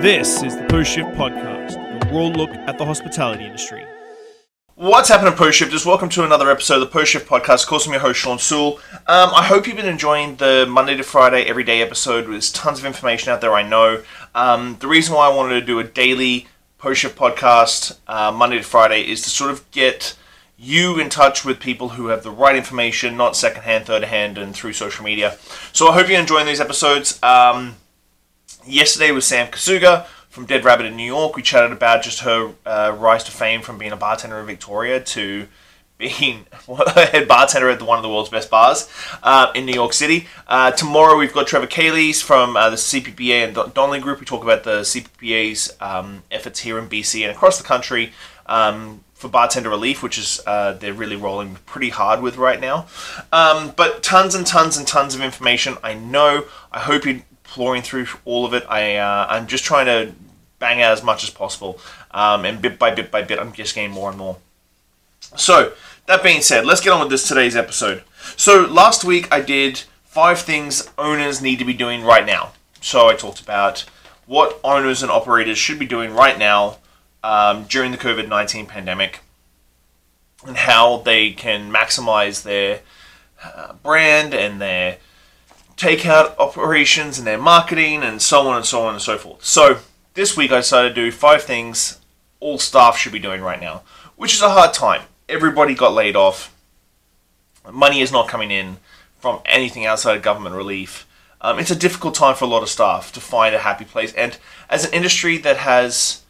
This is the Post Shift Podcast, a raw look at the hospitality industry. What's happening, Post Shifters? Welcome to another episode of the Post Shift Podcast. Of course, I'm your host, Shawn Soole. Um, I hope you've been enjoying the Monday to Friday everyday episode. There's tons of information out there, I know. Um, the reason why I wanted to do a daily Post Shift Podcast uh, Monday to Friday is to sort of get you in touch with people who have the right information, not secondhand, third hand, and through social media. So I hope you're enjoying these episodes. Um, yesterday was Sam Casuga from Dead Rabbit in New York. We chatted about just her uh, rise to fame from being a bartender in Victoria to being a head bartender at one of the world's best bars uh, in New York City. Uh, tomorrow we've got Trevor Kallies from uh, the CPBA and Donnelly Group. We talk about the CPBA's um, efforts here in BC and across the country um, for bartender relief, which is uh, they're really rolling pretty hard with right now. Um, but tons and tons and tons of information. I know. I hope you're pouring through all of it. I uh, I'm just trying to bang out as much as possible, um, and bit by bit by bit, I'm just getting more and more. So that being said, let's get on with this today's episode. So last week I did five things owners need to be doing right now. So I talked about what owners and operators should be doing right now um, during the COVID 19 pandemic and how they can maximize their uh, brand and their takeout operations and their marketing and so on and so on and so forth. So this week I decided to do five things all staff should be doing right now, which is a hard time. Everybody got laid off. Money is not coming in from anything outside of government relief. Um, it's a difficult time for a lot of staff to find a happy place, and as an industry that has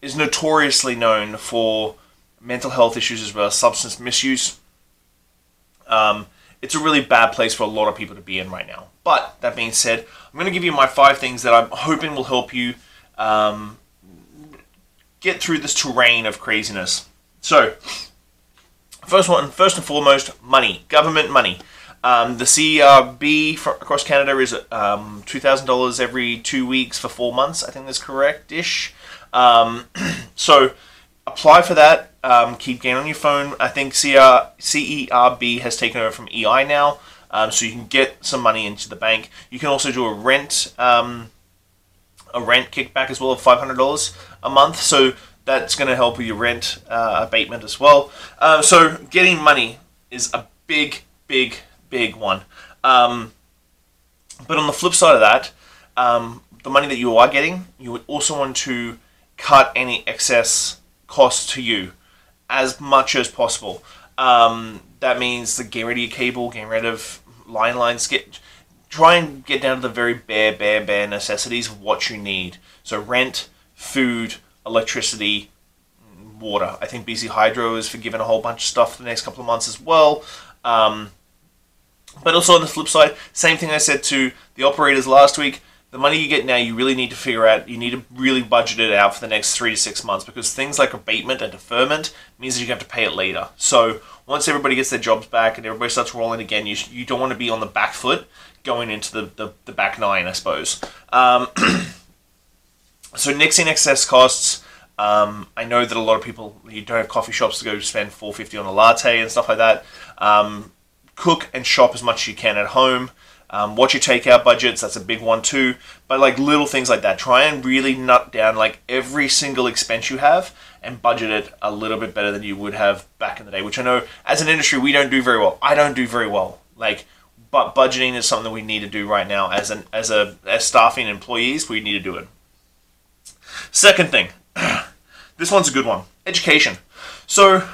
is notoriously known for mental health issues as well as substance misuse. Um, it's a really bad place for a lot of people to be in right now. But that being said, I'm going to give you my five things that I'm hoping will help you um, get through this terrain of craziness. So, first one, first and foremost, money, government money. Um, the CRB across Canada is um, two thousand dollars every two weeks for four months. I think that's correct-ish. Um, so apply for that. Um, keep getting on your phone. I think CR, CERB has taken over from EI now, um, so you can get some money into the bank. You can also do a rent um, a rent kickback as well of five hundred dollars a month. So that's going to help with your rent uh, abatement as well. Uh, so getting money is a big, big, big one. Um, but on the flip side of that, um, the money that you are getting, you would also want to cut any excess costs to you as much as possible. Um, that means the getting rid of your cable, getting rid of line lines, get try and get down to the very bare, bare, bare necessities of what you need. So rent, food, electricity, water. I think BC Hydro is forgiven a whole bunch of stuff for the next couple of months as well. Um, but also on the flip side, same thing I said to the operators last week. The money you get now, you really need to figure out. You need to really budget it out for the next three to six months because things like abatement and deferment means that you have to pay it later. So once everybody gets their jobs back and everybody starts rolling again, you, you don't want to be on the back foot going into the, the, the back nine, I suppose. Um, so nixing excess costs. Um, I know that a lot of people you don't have coffee shops to go spend four fifty on a latte and stuff like that. Um, cook and shop as much as you can at home. Um, watch your takeout budgets. That's a big one too. But like little things like that, try and really nut down like every single expense you have and budget it a little bit better than you would have back in the day. Which I know as an industry we don't do very well. I don't do very well. Like, but budgeting is something that we need to do right now as an as a as staffing employees. We need to do it. Second thing, this one's a good one. Education. So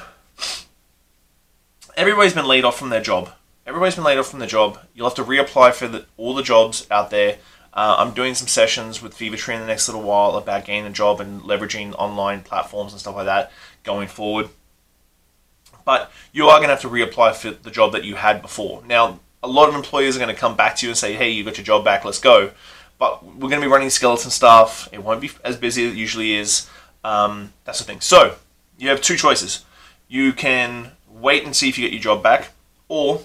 everybody's been laid off from their job. Everybody's been laid off from the job. You'll have to reapply for the, all the jobs out there. Uh, I'm doing some sessions with Fevertree in the next little while about getting a job and leveraging online platforms and stuff like that going forward. But you are going to have to reapply for the job that you had before. Now, a lot of employers are going to come back to you and say, hey, you got your job back, let's go. But we're going to be running skeleton staff. It won't be as busy as it usually is. Um, that's the thing. So, you have two choices. You can wait and see if you get your job back, or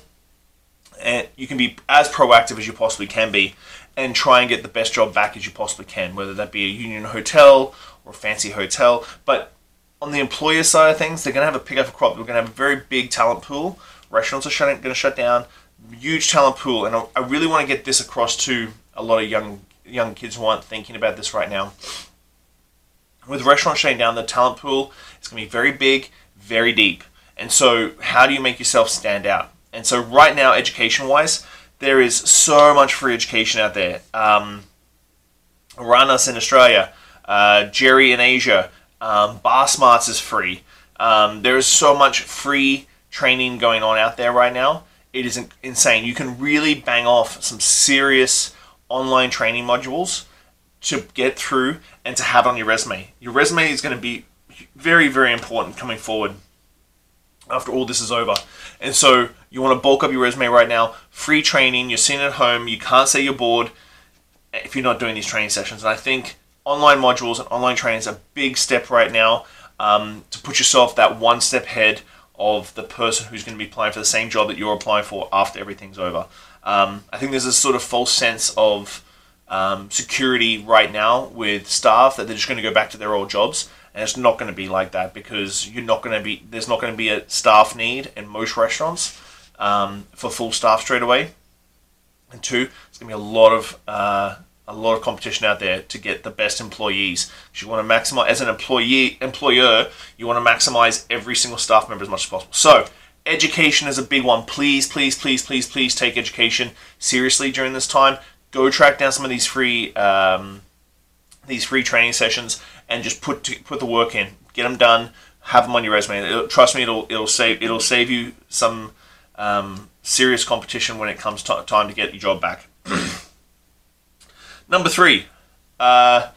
and you can be as proactive as you possibly can be and try and get the best job back as you possibly can, whether that be a union hotel or a fancy hotel. But on the employer side of things, they're going to have a pick up a crop. We're going to have a very big talent pool. Restaurants are shutting, going to shut down. Huge talent pool, and I really want to get this across to a lot of young young kids who aren't thinking about this right now. With restaurants shutting down, the talent pool is going to be very big, very deep. And so, how do you make yourself stand out? And so, right now, education wise, there is so much free education out there. Um, Ranas in Australia, uh, Jerry in Asia, um, Bar Smarts is free. Um, there is so much free training going on out there right now. It is insane. You can really bang off some serious online training modules to get through and to have on your resume. Your resume is going to be very, very important coming forward after all this is over. And so you want to bulk up your resume right now. Free training, you're sitting at home, you can't say you're bored if you're not doing these training sessions. And I think online modules and online training is a big step right now um, to put yourself that one step ahead of the person who's going to be applying for the same job that you're applying for after everything's over. Um, I think there's a sort of false sense of um, security right now with staff that they're just going to go back to their old jobs, and it's not going to be like that because you're not going to be there's not going to be a staff need in most restaurants um, for full staff straight away. And two, it's going to be a lot of uh, a lot of competition out there to get the best employees. You want to maximize as an employee employer, you want to maximize every single staff member as much as possible. So education is a big one. Please, please, please, please, please take education seriously during this time. Go track down some of these free um, these free training sessions and just put to, put the work in. Get them done. Have them on your resume. It'll, trust me, it'll it'll save it'll save you some um, serious competition when it comes to time to get your job back. Number three, uh,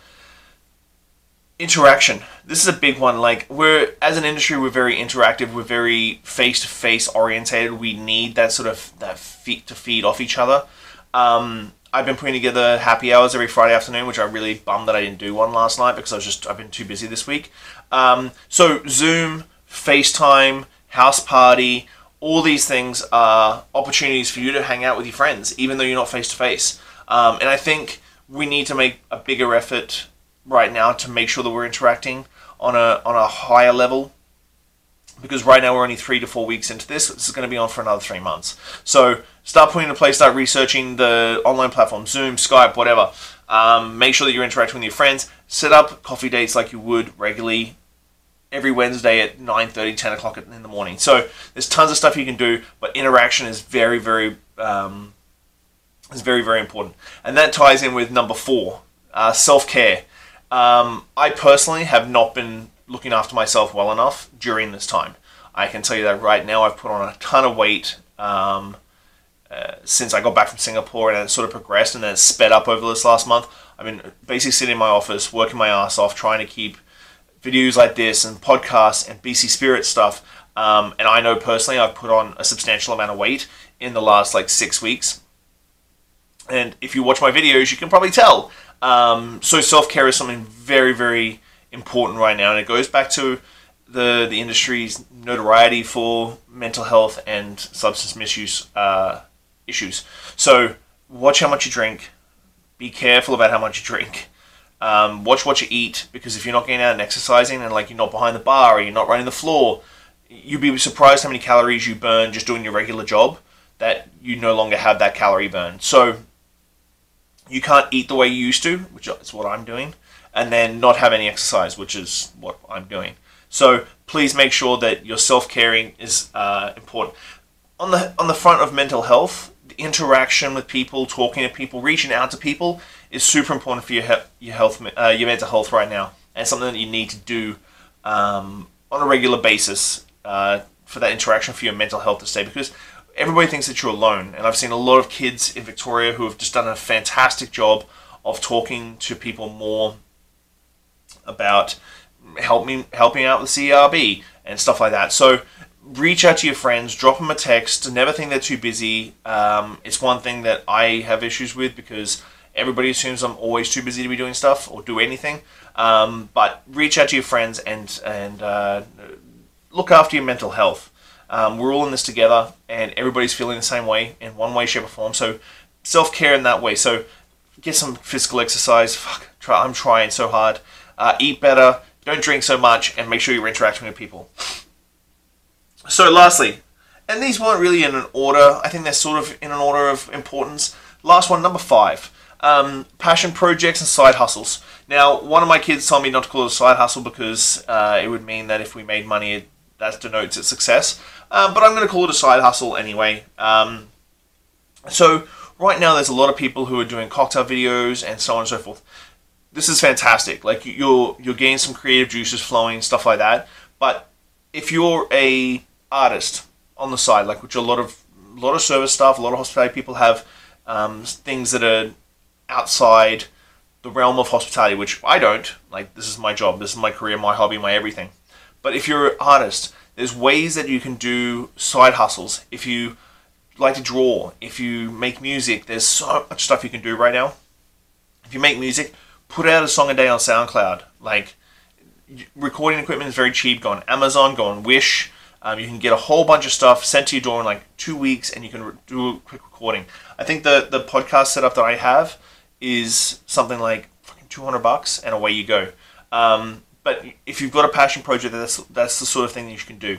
interaction. This is a big one. Like we're as an industry, we're very interactive. We're very face to face orientated. We need that sort of that feet to feed off each other. Um, I've been putting together happy hours every Friday afternoon, which I'm really bummed that I didn't do one last night because I was just I've been too busy this week. Um, so Zoom, FaceTime, house party, all these things are opportunities for you to hang out with your friends, even though you're not face to face. And I think we need to make a bigger effort right now to make sure that we're interacting on a on a higher level because right now we're only three to four weeks into this. This is going to be on for another three months. So start putting into place, start researching the online platform, Zoom, Skype, whatever. Um, make sure that you're interacting with your friends. Set up coffee dates like you would regularly every Wednesday at 9.30, 10 o'clock in the morning. So there's tons of stuff you can do, but interaction is very, very um, is very, very important. And that ties in with number four, uh, self care. Um, I personally have not been looking after myself well enough during this time. I can tell you that right now I've put on a ton of weight um, uh, since I got back from Singapore and it sort of progressed and then sped up over this last month. I've been basically sitting in my office, working my ass off, trying to keep videos like this and podcasts and BC Spirit stuff. Um, and I know personally I've put on a substantial amount of weight in the last like six weeks. And if you watch my videos, you can probably tell. Um, so self care is something very, very important right now, and it goes back to the the industry's notoriety for mental health and substance misuse uh, issues. So watch how much you drink. Be careful about how much you drink. Um, watch what you eat because if you're not getting out and exercising and like you're not behind the bar or you're not running the floor, you'd be surprised how many calories you burn just doing your regular job that you no longer have that calorie burn. So you can't eat the way you used to, which is what I'm doing, and then not have any exercise, which is what I'm doing. So please make sure that your self caring is uh, important. On the on the front of mental health, the interaction with people, talking to people, reaching out to people is super important for your he- your health, uh, your mental health right now, and something that you need to do um, on a regular basis uh, for that interaction for your mental health to stay. Because everybody thinks that you're alone, and I've seen a lot of kids in Victoria who have just done a fantastic job of talking to people more about helping helping out with the CRB and stuff like that. So reach out to your friends, drop them a text. Never think they're too busy. Um, it's one thing that I have issues with because everybody assumes I'm always too busy to be doing stuff or do anything. Um, but reach out to your friends and and uh, look after your mental health. Um, we're all in this together, and everybody's feeling the same way in one way, shape, or form. So self care in that way. So get some physical exercise. Fuck, try, I'm trying so hard. Uh, eat better. Don't drink so much, and make sure you're interacting with people. So, lastly, and these weren't really in an order. I think they're sort of in an order of importance. Last one, number five. um, passion projects and side hustles. Now, one of my kids told me not to call it a side hustle because uh, it would mean that if we made money, it, that denotes its success. Um, but I'm going to call it a side hustle anyway. Um, so right now, there's a lot of people who are doing cocktail videos and so on and so forth. This is fantastic. Like you're you're getting some creative juices flowing, stuff like that. But if you're a artist on the side, like which a lot of a lot of service staff, a lot of hospitality people have um, things that are outside the realm of hospitality, which I don't. Like this is my job, this is my career, my hobby, my everything. But if you're an artist, there's ways that you can do side hustles. If you like to draw, if you make music, there's so much stuff you can do right now. If you make music, put out a song a day on SoundCloud. Like recording equipment is very cheap. Go on Amazon, go on Wish. Um, you can get a whole bunch of stuff sent to your door in like two weeks, and you can re- do a quick recording. I think the the podcast setup that I have is something like fucking two hundred bucks, and away you go. Um, but if you've got a passion project, that's that's the sort of thing that you can do.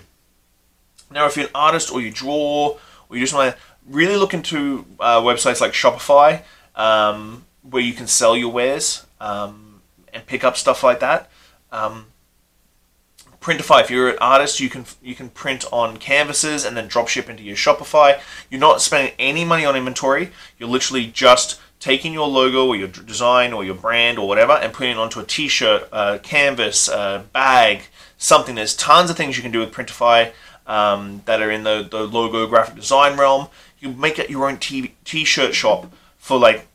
Now, if you're an artist or you draw or you just want to really look into uh, websites like Shopify, um, where you can sell your wares um, and pick up stuff like that. Um, Printify, if you're an artist, you can you can print on canvases and then drop ship into your Shopify. You're not spending any money on inventory. You're literally just taking your logo or your design or your brand or whatever and putting it onto a T-shirt, a canvas, a bag, something. There's tons of things you can do with Printify um, that are in the, the logo graphic design realm. You make it your own t- T-shirt shop for like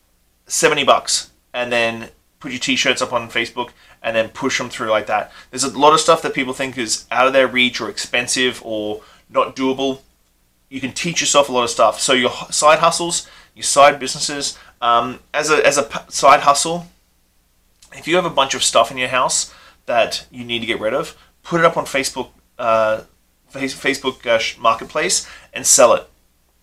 70 bucks and then put your T-shirts up on Facebook and then push them through like that. There's a lot of stuff that people think is out of their reach or expensive or not doable. You can teach yourself a lot of stuff. So your side hustles, your side businesses, um, as a as a side hustle, if you have a bunch of stuff in your house that you need to get rid of, put it up on Facebook, uh, Facebook uh, Marketplace, and sell it.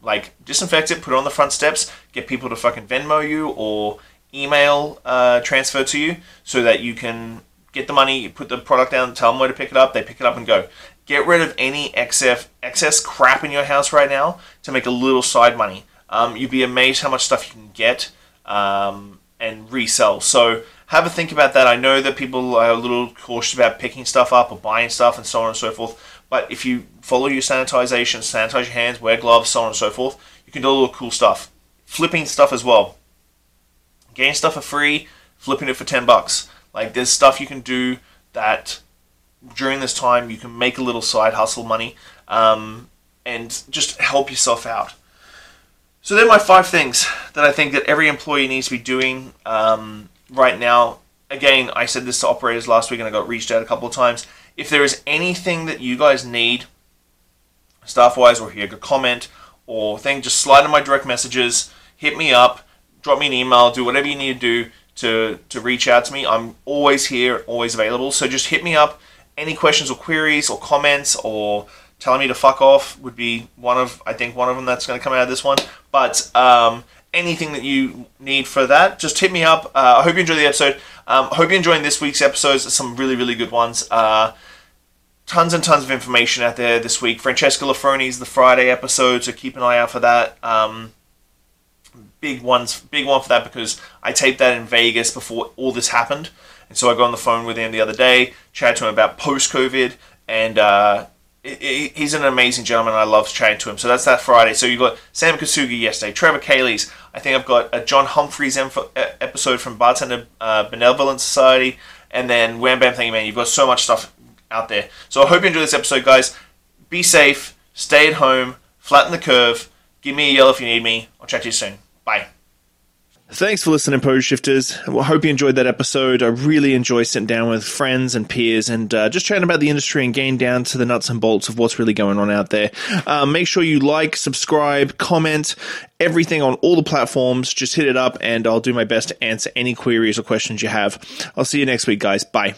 Like disinfect it, put it on the front steps, get people to fucking Venmo you or email uh, transfer to you so that you can get the money, put the product down, tell them where to pick it up, they pick it up and go. Get rid of any excess excess crap in your house right now to make a little side money. Um, you'd be amazed how much stuff you can get um, and resell. So have a think about that. I know that people are a little cautious about picking stuff up or buying stuff and so on and so forth. But if you follow your sanitization, sanitize your hands, wear gloves, so on and so forth, you can do a little cool stuff. Flipping stuff as well getting stuff for free, flipping it for 10 bucks. Like there's stuff you can do that during this time you can make a little side hustle money um, and just help yourself out. So they're my five things that I think that every employee needs to be doing um, right now. Again, I said this to operators last week and I got reached out a couple of times. If there is anything that you guys need, staff wise, or here a comment or thing, just slide in my direct messages, hit me up drop me an email, do whatever you need to do to, to reach out to me. I'm always here, always available. So just hit me up. Any questions or queries or comments or telling me to fuck off would be one of, I think, one of them that's going to come out of this one. But um, anything that you need for that, just hit me up. Uh, I hope you enjoy the episode. Um, I hope you're enjoying this week's episodes. Some really, really good ones. Uh, tons and tons of information out there this week. Francesco Lafranconi's the Friday episode, so keep an eye out for that. Um, big ones, big one for that because I taped that in Vegas before all this happened, and so I got on the phone with him the other day, chatted to him about post COVID, and uh, it, it, he's an amazing gentleman. I love chatting to him. So that's that Friday. So you've got Sam Casuga yesterday, Trevor Kallies. I think I've got a John Humphreys episode from Bartender uh, Benevolent Society, and then Wham Bam Thank You Man. You've got so much stuff out there. So I hope you enjoy this episode, guys. Be safe, stay at home, flatten the curve. Give me a yell if you need me. I'll chat to you soon. Bye. Thanks for listening, Post Shifters. I hope you enjoyed that episode. I really enjoy sitting down with friends and peers and uh, just chatting about the industry and getting down to the nuts and bolts of what's really going on out there. Uh, make sure you like, subscribe, comment, everything on all the platforms. Just hit it up and I'll do my best to answer any queries or questions you have. I'll see you next week, guys. Bye.